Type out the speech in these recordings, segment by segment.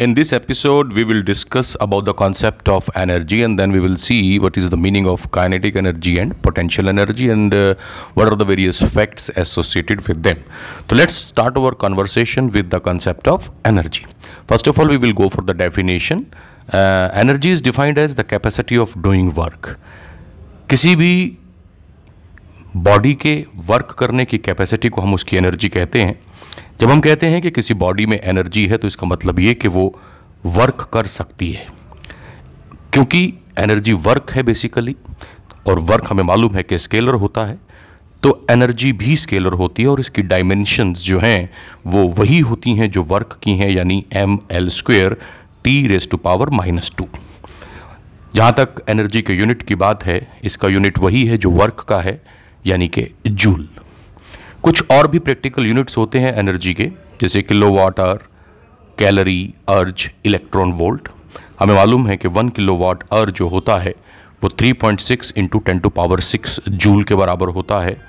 In this episode, we will discuss about the concept of energy and then we will see what is the meaning of kinetic energy and potential energy and uh, what are the various facts associated with them. So, let's start our conversation with the concept of energy. First of all, we will go for the definition. Uh, energy is defined as the capacity of doing work. किसी भी body के work करने की capacity को हम उसकी energy कहते हैं जब हम कहते हैं कि किसी बॉडी में एनर्जी है तो इसका मतलब ये कि वो वर्क कर सकती है। क्योंकि एनर्जी वर्क है बेसिकली और वर्क हमें मालूम है कि स्केलर होता है तो एनर्जी भी स्केलर होती है और इसकी डायमेंशंस जो हैं, वो वही होती हैं जो वर्क की हैं, यानी M L square T raise to power minus two जहाँ तक एनर्जी के यूनिट की बात है, इसका यूनिट वही है जो वर्क का है, यानी कि जूल कुछ और भी प्रैक्टिकल यूनिट्स होते हैं एनर्जी के, जैसे kilowatt hour calorie erg electron volt हमें मालूम है कि वन किलो वाट अर्ज़ जो होता है, वो 3.6 point six into ten to power six joule के बराबर होता है।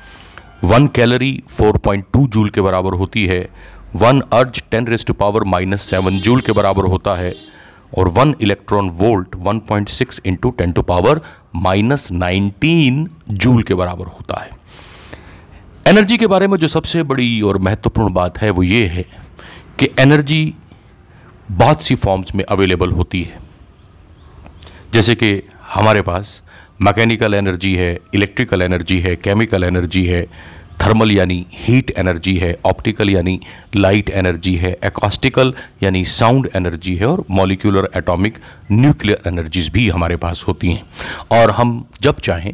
वन कैलरी 4.2 जूल के बराबर होती है। One erg ten raise to power minus seven joule के बराबर होता है। और one electron volt 1.6 point six into ten to power minus nineteen joule के बराबर होता है। एनर्जी के बारे में जो सबसे बड़ी और महत्वपूर्ण बात है, वो ये है कि एनर्जी बहुत सी फॉर्म्स में अवेलेबल होती है। जैसे कि हमारे पास मैकेनिकल एनर्जी है, इलेक्ट्रिकल एनर्जी है, केमिकल एनर्जी है, थर्मल यानी हीट एनर्जी है, ऑप्टिकल यानी लाइट एनर्जी है एकॉस्टिकल यानी साउंड एनर्जी है और मॉलिक्यूलर एटॉमिक न्यूक्लियर एनर्जीज भी हमारे पास होती हैं। और हम जब चाहें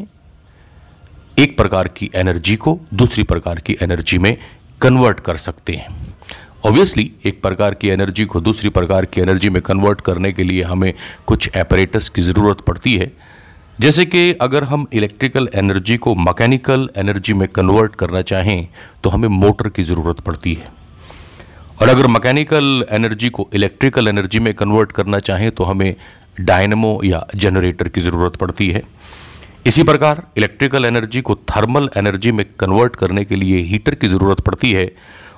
एक प्रकार की एनर्जी को दूसरी प्रकार की एनर्जी में कन्वर्ट कर सकते हैं। ऑब्वियसली एक प्रकार की एनर्जी को दूसरी प्रकार की एनर्जी में कन्वर्ट करने के लिए हमें कुछ एपरेटस की ज़रूरत पड़ती है। जैसे कि अगर हम इलेक्ट्रिकल एनर्जी को मैकेनिकल एनर्जी में कन्वर्ट करना चाहें तो हमें मोटर की ज़रूरत पड़ती है। और अगर मैकेनिकल एनर्जी को इलेक्ट्रिकल एनर्जी में कन्वर्ट करना चाहें तो हमें डायनमो या जनरेटर की ज़रूरत पड़ती है। इसी प्रकार इलेक्ट्रिकल एनर्जी को थर्मल एनर्जी में कन्वर्ट करने के लिए हीटर की ज़रूरत पड़ती है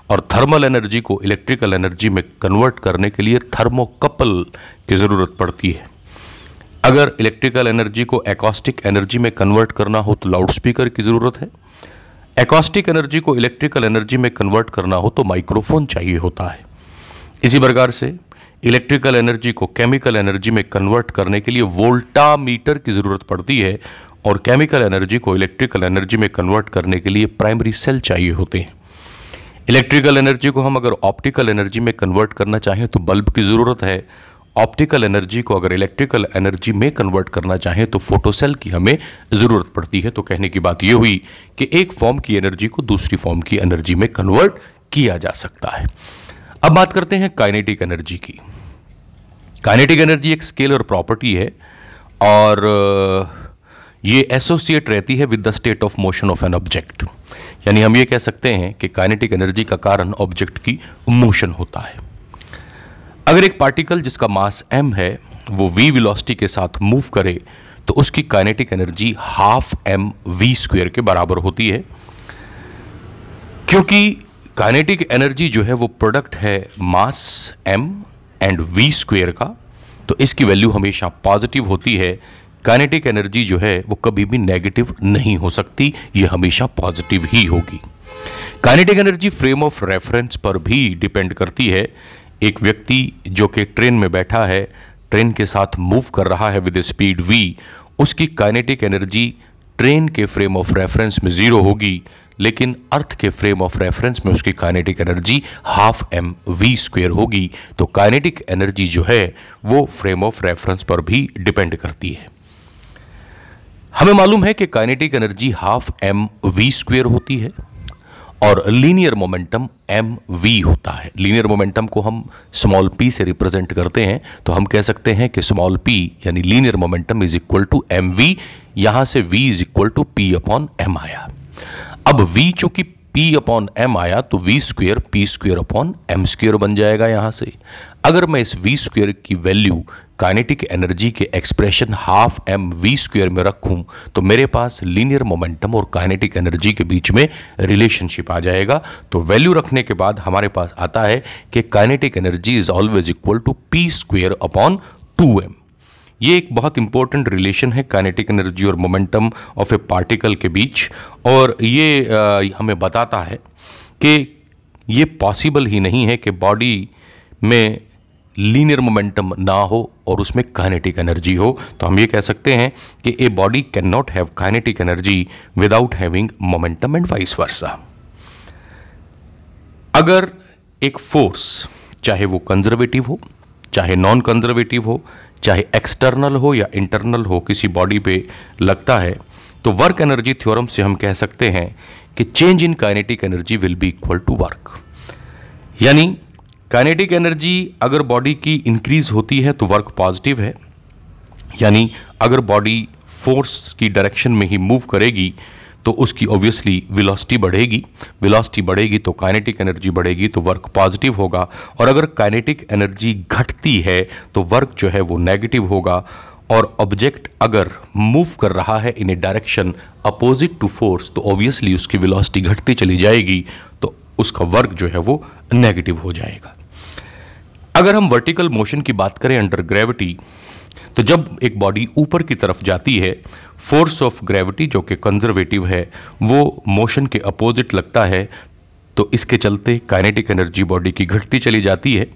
और थर्मल एनर्जी को इलेक्ट्रिकल एनर्जी में कन्वर्ट करने के लिए थर्मोकपल की ज़रूरत पड़ती है। अगर इलेक्ट्रिकल एनर्जी को एकॉस्टिक एनर्जी में कन्वर्ट करना हो तो लाउड स्पीकर की ज़रूरत है। एकॉस्टिक एनर्जी को इलेक्ट्रिकल एनर्जी में कन्वर्ट करना हो तो माइक्रोफोन चाहिए होता है। इसी प्रकार से इलेक्ट्रिकल एनर्जी को केमिकल एनर्जी में कन्वर्ट करने के लिए वोल्टामीटर की ज़रूरत पड़ती है और केमिकल एनर्जी को इलेक्ट्रिकल एनर्जी में कन्वर्ट करने के लिए प्राइमरी सेल चाहिए होते हैं। इलेक्ट्रिकल एनर्जी को हम अगर ऑप्टिकल एनर्जी में कन्वर्ट करना चाहें तो बल्ब की ज़रूरत है। ऑप्टिकल एनर्जी को अगर इलेक्ट्रिकल एनर्जी में कन्वर्ट करना चाहें तो फोटोसेल की हमें ज़रूरत पड़ती है। तो कहने की बात यह हुई कि एक फॉर्म की एनर्जी को दूसरी फॉर्म की एनर्जी में कन्वर्ट किया जा सकता है। अब बात करते हैं काइनेटिक एनर्जी की। काइनेटिक एनर्जी एक स्केलर प्रॉपर्टी है और ये एसोसिएट रहती है with the state of motion of an object यानी हम ये कह सकते हैं कि काइनेटिक एनर्जी का कारण ऑब्जेक्ट की मोशन होता है। अगर एक पार्टिकल जिसका मास m है, वो v वेलोसिटी के साथ मूव करे तो उसकी kinetic energy half M V square के बराबर होती है। क्योंकि काइनेटिक एनर्जी जो है वो प्रोडक्ट है mass m and v square का तो इसकी वैल्यू हमेशा पॉजिटिव होती है। काइनेटिक एनर्जी जो है, वो कभी भी नेगेटिव नहीं हो सकती, ये हमेशा पॉजिटिव ही होगी। Kinetic energy frame of reference पर भी डिपेंड करती है। एक व्यक्ति जो कि ट्रेन में बैठा है ट्रेन के साथ मूव कर रहा है विद स्पीड वी उसकी काइनेटिक एनर्जी ट्रेन के फ्रेम ऑफ़ रेफरेंस में ज़ीरो होगी, लेकिन अर्थ के फ्रेम ऑफ़ रेफरेंस में उसकी kinetic energy half M V square होगी। तो काइनेटिक एनर्जी जो है, वो फ्रेम ऑफ़ रेफरेंस पर भी डिपेंड करती है। हमें मालूम है कि kinetic energy half M V square होती है और लीनियर मोमेंटम एम वी होता है। लीनियर मोमेंटम को हम स्मॉल पी से रिप्रेजेंट करते हैं तो हम कह सकते हैं कि स्मॉल पी यानी linear momentum is equal to M V, यहाँ से V is equal to P upon M आया। अब वी चूँकि पी अपॉन एम आया तो V square P square upon M square बन जाएगा यहाँ से। अगर मैं इस वी स्क्वेयर की वैल्यू काइनेटिक एनर्जी के expression half M V square में रखूँ तो मेरे पास लीनियर मोमेंटम और काइनेटिक एनर्जी के बीच में रिलेशनशिप आ जाएगा। तो वैल्यू रखने के बाद हमारे पास आता है कि kinetic energy is always equal to P square upon two M ये एक बहुत इंपॉर्टेंट रिलेशन है काइनेटिक एनर्जी और मोमेंटम ऑफ़ ए पार्टिकल के बीच। और ये आ, हमें बताता है कि ये पॉसिबल ही नहीं है कि बॉडी में लीनियर मोमेंटम ना हो और उसमें काइनेटिक एनर्जी हो तो हम ये कह सकते हैं कि a body can not have kinetic energy without having momentum and vice versa अगर एक फोर्स चाहे वो कंजर्वेटिव हो, चाहे नॉन कंजर्वेटिव हो, चाहे एक्सटर्नल हो या इंटरनल हो, किसी बॉडी पे लगता है तो वर्क एनर्जी थ्योरम से हम कह सकते हैं कि change in kinetic energy will be equal to work यानी काइनेटिक एनर्जी अगर बॉडी की इंक्रीज होती है तो वर्क पॉजिटिव है। यानी अगर बॉडी फोर्स की डायरेक्शन में ही मूव करेगी तो उसकी ऑब्वियसली वेलोसिटी बढ़ेगी। वेलोसिटी बढ़ेगी तो काइनेटिक एनर्जी बढ़ेगी तो वर्क पॉजिटिव होगा। और अगर काइनेटिक एनर्जी घटती है तो वर्क जो है वो नेगेटिव होगा। और ऑब्जेक्ट अगर मूव कर रहा है in a direction opposite to force तो ऑब्वियसली उसकी वेलोसिटी घटती चली जाएगी तो उसका वर्क जो है वो नेगेटिव हो जाएगा। अगर हम वर्टिकल मोशन की बात करें अंडर ग्रेविटी तो जब एक बॉडी ऊपर की तरफ़ जाती है फोर्स ऑफ़ ग्रेविटी जो कि कंजर्वेटिव है, वो मोशन के अपोजिट लगता है तो इसके चलते काइनेटिक एनर्जी बॉडी की घटती चली जाती है।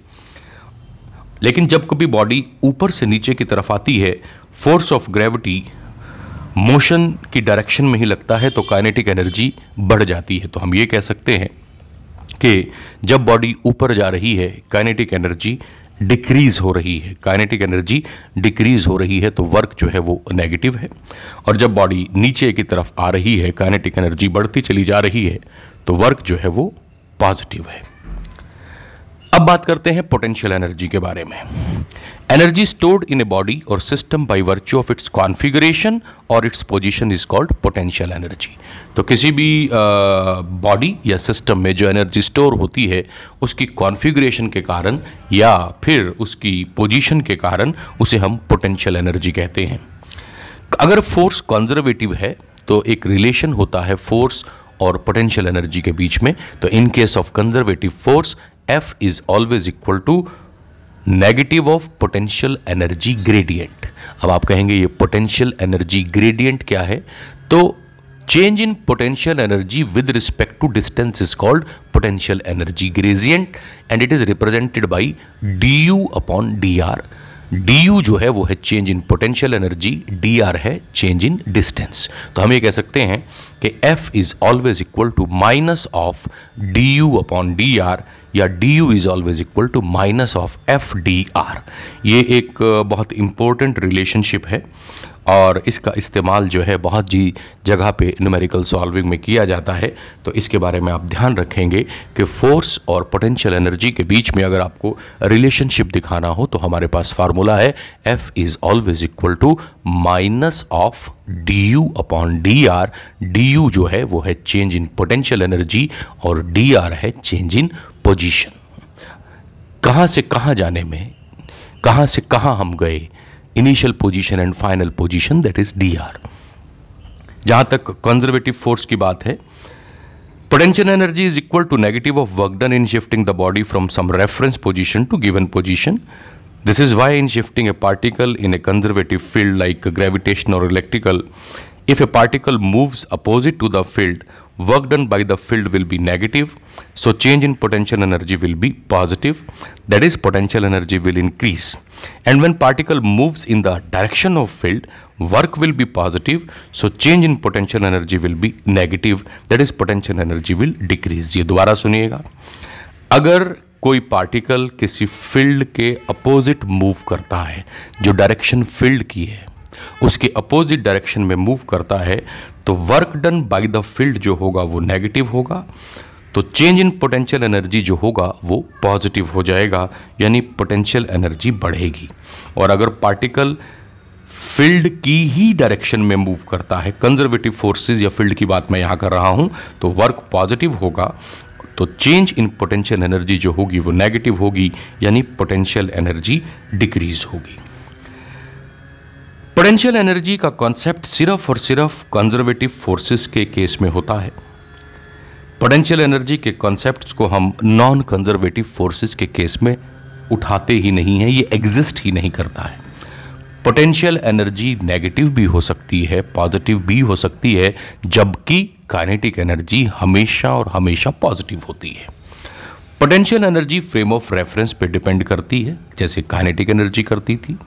लेकिन जब कभी बॉडी ऊपर से नीचे की तरफ़ आती है फोर्स ऑफ़ ग्रेविटी मोशन की डायरेक्शन में ही लगता है तो काइनेटिक एनर्जी बढ़ जाती है। तो हम ये कह सकते हैं कि जब बॉडी ऊपर जा रही है काइनेटिक एनर्जी डिक्रीज हो रही है काइनेटिक एनर्जी डिक्रीज हो रही है तो वर्क जो है वो नेगेटिव है। और जब बॉडी नीचे की तरफ़ आ रही है काइनेटिक एनर्जी बढ़ती चली जा रही है तो वर्क जो है वो पॉजिटिव है। अब बात करते हैं पोटेंशियल एनर्जी के बारे में। Energy stored in a body और system by virtue of its configuration और its position is called potential energy तो किसी भी बॉडी या सिस्टम में जो एनर्जी स्टोर होती है, उसकी कॉन्फ़िगरेशन के कारण या फिर उसकी पोजीशन के कारण उसे हम पोटेंशियल एनर्जी कहते हैं। अगर फोर्स कंजर्वेटिव है तो एक रिलेशन होता है फोर्स और पोटेंशियल एनर्जी के बीच में। तो in case of conservative force F is always equal to negative of potential energy gradient अब आप कहेंगे, ये पोटेंशियल एनर्जी ग्रेडियंट क्या है? तो change in potential energy with respect to distance is called potential energy gradient and it is represented by D U upon D R D U जो है, वो है change in potential energy D R है change in distance तो हम ये कह सकते हैं कि F is always equal to minus of D U upon D R या D U is always equal to minus of F D R ये एक बहुत इम्पोर्टेंट रिलेशनशिप है और इसका इस्तेमाल जो है बहुत जी जगह पे न्यूमेरिकल सॉल्विंग में किया जाता है। तो इसके बारे में आप ध्यान रखेंगे कि फोर्स और पोटेंशियल एनर्जी के बीच में अगर आपको रिलेशनशिप दिखाना हो तो हमारे पास फार्मूला है F is always equal to minus of D U upon D R D U जो है वो है चेंज इन पोटेंशियल एनर्जी और डी आर है चेंज इन पोजीशन कहाँ से कहाँ जाने में कहाँ से कहाँ हम गए initial position and final position that is D R जहाँ तक कंजर्वेटिव फोर्स की बात है potential energy is equal to negative of work done in shifting the body from some reference position to given position This is why in shifting a particle in a conservative field like gravitation or electrical, if a particle moves opposite to the field, work done by the field will be negative so change in potential energy will be positive that is potential energy will increase and when particle moves in the direction of field work will be positive so change in potential energy will be negative that is potential energy will decrease ये दोबारा सुनिएगा अगर कोई particle किसी field के opposite move करता है जो डायरेक्शन फ़ील्ड की है उसके अपोजिट डायरेक्शन में मूव करता है तो work done by the field जो होगा वो नेगेटिव होगा तो चेंज इन पोटेंशियल एनर्जी जो होगा वो पॉजिटिव हो जाएगा, यानी पोटेंशियल एनर्जी बढ़ेगी। और अगर पार्टिकल फ़ील्ड की ही डायरेक्शन में मूव करता है कंजर्वेटिव फोर्सेस या फ़ील्ड की बात मैं यहाँ कर रहा हूँ तो वर्क पॉजिटिव होगा तो चेंज इन पोटेंशियल एनर्जी जो होगी वो नेगेटिव होगी, यानी पोटेंशियल एनर्जी डिक्रीज होगी। पोटेंशियल एनर्जी का कॉन्सेप्ट सिर्फ़ और सिर्फ़ कंजर्वेटिव फोर्सेस के केस में होता है। पोटेंशियल एनर्जी के कॉन्सेप्ट्स को हम नॉन कंजर्वेटिव फोर्सेस के केस में उठाते ही नहीं है, ये एग्जिस्ट ही नहीं करता है। पोटेंशियल एनर्जी नेगेटिव भी हो सकती है पॉजिटिव भी हो सकती है, जबकि काइनेटिक एनर्जी हमेशा और हमेशा पॉजिटिव होती है। Potential energy frame of reference पे डिपेंड करती है, जैसे काइनेटिक एनर्जी करती थी।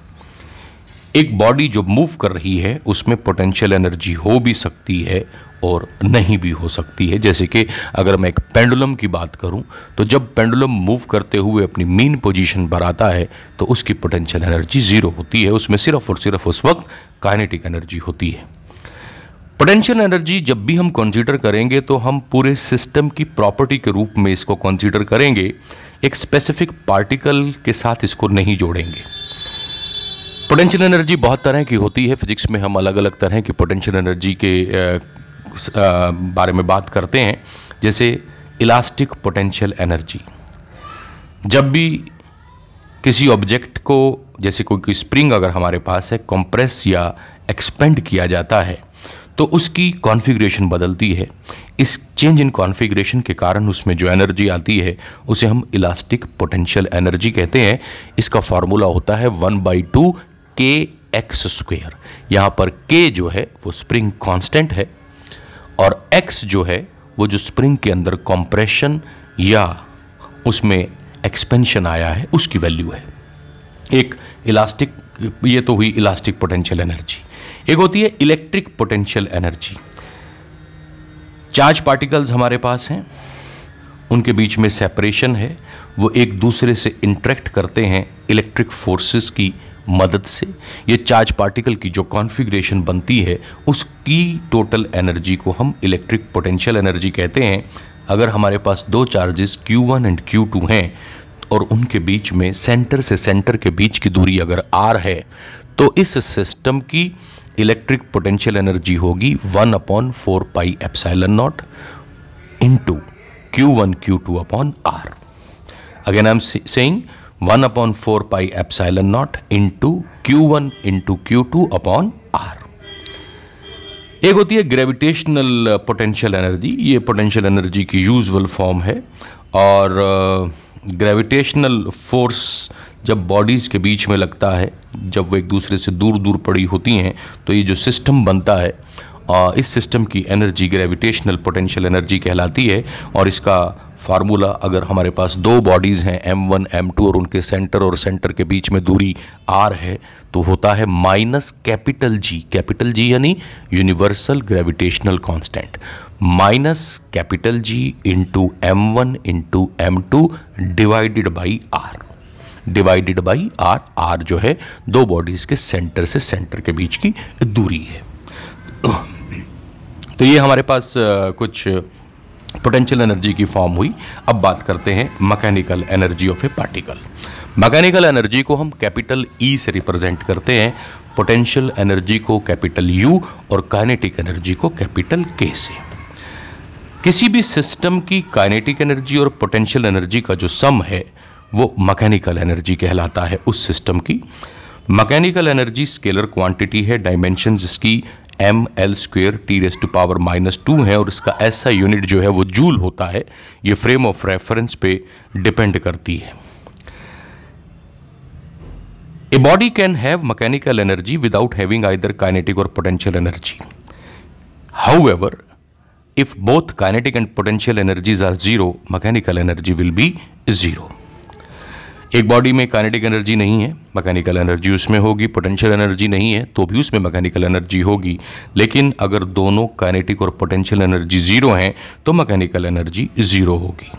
एक बॉडी जो मूव कर रही है, उसमें पोटेंशियल एनर्जी हो भी सकती है और नहीं भी हो सकती है। जैसे कि अगर मैं एक पेंडुलम की बात करूँ तो जब पेंडुलम मूव करते हुए अपनी मीन पोजीशन पर आता है तो उसकी पोटेंशियल एनर्जी ज़ीरो होती है। उसमें सिर्फ़ और सिर्फ़ उस वक्त काइनेटिक एनर्जी होती है। पोटेंशियल एनर्जी जब भी हम कंसीडर करेंगे तो हम पूरे सिस्टम की प्रॉपर्टी के रूप में इसको कंसीडर करेंगे। एक स्पेसिफिक पार्टिकल के साथ इसको नहीं जोड़ेंगे। पोटेंशियल एनर्जी बहुत तरह की होती है। फिजिक्स में हम अलग अलग तरह की पोटेंशियल एनर्जी के बारे में बात करते हैं। जैसे इलास्टिक पोटेंशियल एनर्जी जब भी किसी ऑब्जेक्ट को, जैसे कोई कोई स्प्रिंग अगर हमारे पास है कंप्रेस या एक्सपेंड किया जाता है तो उसकी कॉन्फ़िगरेशन बदलती है। इस चेंज इन कॉन्फ़िगरेशन के कारण उसमें जो एनर्जी आती है, उसे हम इलास्टिक पोटेंशियल एनर्जी कहते हैं। इसका फॉर्मूला होता है one by two K X square यहाँ पर के जो है, वो स्प्रिंग कांस्टेंट है और एक्स जो है, वो जो स्प्रिंग के अंदर कॉम्प्रेशन या उसमें एक्सपेंशन आया है, उसकी वैल्यू है। एक इलास्टिक ये तो हुई इलास्टिक पोटेंशियल एनर्जी एक होती है electric potential energy charge particles हमारे पास हैं, उनके बीच में सेपरेशन है, वो एक दूसरे से इंट्रैक्ट करते हैं इलेक्ट्रिक फोर्सेस की मदद से। ये चार्ज पार्टिकल की जो कॉन्फ़िगरेशन बनती है, उसकी टोटल एनर्जी को हम इलेक्ट्रिक पोटेंशियल एनर्जी कहते हैं। अगर हमारे पास दो चार्जेस Q1 एंड Q2 हैं, और उनके बीच में सेंटर से सेंटर के बीच की दूरी अगर आर है तो इस सिस्टम की इलेक्ट्रिक पोटेंशियल एनर्जी होगी one upon four pi epsilon naught into Q one Q two upon R again I am saying one upon four pi epsilon naught into Q one into Q two upon R एक होती है gravitational potential energy ये potential energy की usual form है और gravitational uh, force जब bodies के बीच में लगता है जब वो एक दूसरे से दूर दूर पड़ी होती हैं तो ये जो सिस्टम बनता है uh, इस सिस्टम की एनर्जी ग्रेविटेशनल पोटेंशियल एनर्जी कहलाती है और इसका फार्मूला, अगर हमारे पास दो बॉडीज़ हैं एम वन एम टू और उनके सेंटर और सेंटर के बीच में दूरी आर है तो होता है minus capital G capital G यानी universal gravitational constant minus capital G into M one into M two divided by R divided by R R जो है, दो बॉडीज़ के सेंटर से सेंटर के बीच की दूरी है। तो ये हमारे पास कुछ पोटेंशियल एनर्जी की फॉर्म हुई। अब बात करते हैं mechanical energy of a particle mechanical energy को हम कैपिटल ई e से रिप्रेजेंट करते हैं। पोटेंशियल एनर्जी को कैपिटल यू और काइनेटिक एनर्जी को कैपिटल के से। किसी भी सिस्टम की काइनेटिक एनर्जी और पोटेंशियल एनर्जी का जो सम है, वो मैकेनिकल एनर्जी कहलाता है उस सिस्टम की। मैकेनिकल एनर्जी स्केलर क्वांटिटी है डायमेंशन जिसकी M L square T raise to power minus two है और इसका ऐसा यूनिट जो है वो जूल होता है, ये फ्रेम ऑफ़ रेफरेंस पे डिपेंड करती है। A body can have mechanical energy without having either kinetic और potential energy however if both kinetic and potential energies are zero mechanical energy will be zero एक body में kinetic energy नहीं है mechanical energy उसमें होगी potential energy नहीं है तो भी उसमें मैकेनिकल एनर्जी होगी। लेकिन अगर दोनों काइनेटिक और पोटेंशियल एनर्जी ज़ीरो हैं तो मैकेनिकल एनर्जी ज़ीरो होगी।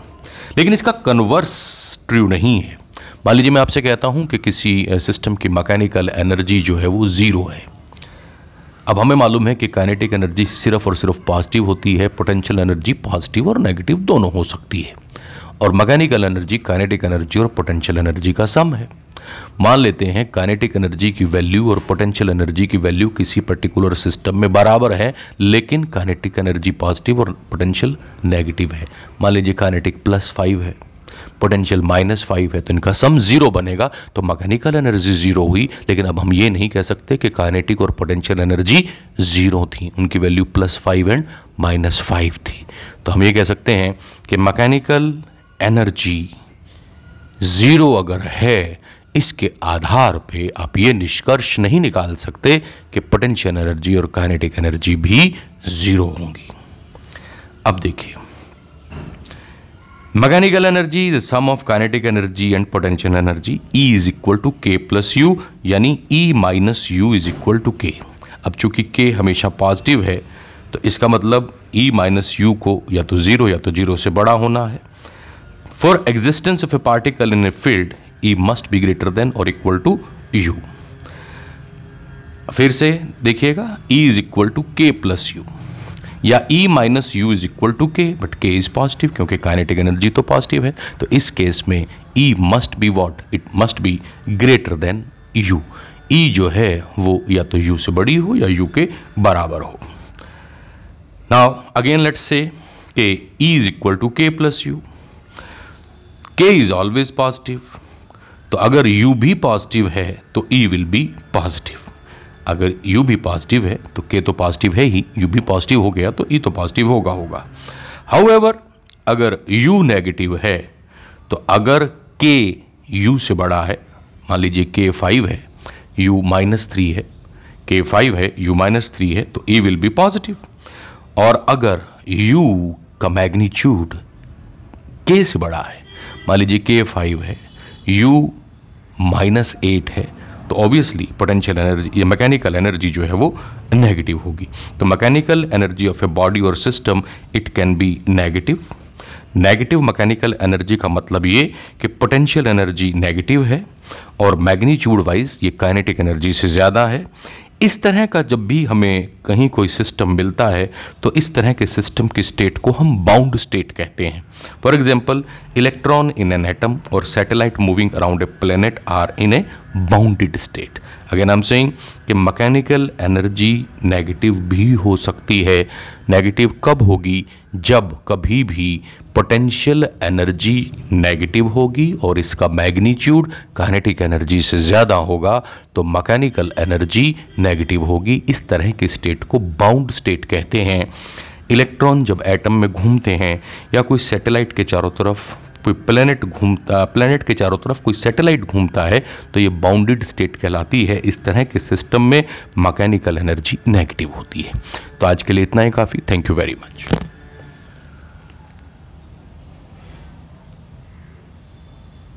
लेकिन इसका कन्वर्स ट्रू नहीं है। मान लीजिए मैं आपसे कहता हूँ कि किसी सिस्टम की मैकेनिकल एनर्जी जो है वो ज़ीरो है। अब हमें मालूम है कि काइनेटिक एनर्जी सिर्फ़ और सिर्फ़ पॉजिटिव होती है पोटेंशियल एनर्जी पॉजिटिव और नेगेटिव दोनों हो सकती है। और मैकेनिकल एनर्जी काइनेटिक एनर्जी और पोटेंशियल एनर्जी का सम है। मान लेते हैं काइनेटिक एनर्जी की वैल्यू और पोटेंशियल एनर्जी की वैल्यू किसी पर्टिकुलर सिस्टम में बराबर है, लेकिन काइनेटिक एनर्जी पॉजिटिव और पोटेंशियल नेगेटिव है। मान लीजिए काइनेटिक प्लस फाइव है। पोटेंशियल माइनस फाइव है तो इनका सम ज़ीरो बनेगा तो मैकेनिकल एनर्जी ज़ीरो हुई, लेकिन अब हम ये नहीं कह सकते कि काइनेटिक और पोटेंशियल एनर्जी ज़ीरो थी, उनकी value plus five and minus five थी। तो हम ये कह सकते हैं कि मैकेनिकल एनर्जी ज़ीरो अगर है, इसके आधार पे आप ये निष्कर्ष नहीं निकाल सकते कि पोटेंशियल एनर्जी और काइनेटिक एनर्जी भी ज़ीरो होंगी। अब देखिए mechanical energy is sum of kinetic energy and potential energy E is equal to K plus U यानी E minus U is equal to K अब चूँकि के हमेशा पॉजिटिव है तो इसका मतलब ई माइनस यू को या तो ज़ीरो या तो ज़ीरो से बड़ा होना है। For existence of a particle in a field E must be greater than और इक्वल टू यू फिर से देखिएगा E is equal to K plus U या E minus U is equal to K but K is positive क्योंकि kinetic energy तो positive है तो इस केस में E must be what it must be greater than U E जो है, वो या तो यू से बड़ी हो या यू के बराबर हो. Now again let's say K E is equal to K plus U K is always positive तो अगर u भी पॉजिटिव है तो e विल बी पॉजिटिव अगर यू भी पॉजिटिव है तो के तो पॉजिटिव है ही, यू भी पॉजिटिव हो गया तो ई तो पॉजिटिव होगा होगा। हाउ अगर यू नेगेटिव है तो अगर के यू से बड़ा है, मान लीजिए के फाइव है, यू माइनस थ्री है, के फाइव है, यू माइनस थ्री है तो ई विल बी पॉजिटिव। और अगर यू का मैग्नीट्यूड के से बड़ा है, मान लीजिए के फाइव है, यू माइनस एट है तो ऑब्वियसली पोटेंशियल एनर्जी या मैकेनिकल एनर्जी जो है वो नेगेटिव होगी। तो mechanical energy of a body और system it can be negative negative mechanical energy का मतलब ये कि पोटेंशियल एनर्जी नेगेटिव है और मैग्नीट्यूड वाइज ये काइनेटिक एनर्जी से ज़्यादा है। इस तरह का जब भी हमें कहीं कोई सिस्टम मिलता है तो इस तरह के सिस्टम की स्टेट को हम बाउंड स्टेट कहते हैं। For example electron in an atom और satellite moving around a planet are in a bounded state again I am saying कि मैकेनिकल एनर्जी नेगेटिव भी हो सकती है। नेगेटिव कब होगी? जब कभी भी पोटेंशियल एनर्जी नेगेटिव होगी और इसका मैग्नीट्यूड काइनेटिक एनर्जी से ज़्यादा होगा तो मैकेनिकल एनर्जी नेगेटिव होगी। इस तरह के स्टेट को बाउंड स्टेट कहते हैं। इलेक्ट्रॉन जब एटम में घूमते हैं या कोई सैटेलाइट के चारों तरफ़, कोई प्लेनेट घूमता प्लेनेट के चारों तरफ़ कोई सैटेलाइट घूमता है तो ये बाउंडेड स्टेट कहलाती है। इस तरह के सिस्टम में मैकेनिकल एनर्जी नेगेटिव होती है। तो आज के लिए इतना ही काफ़ी। Thank you very much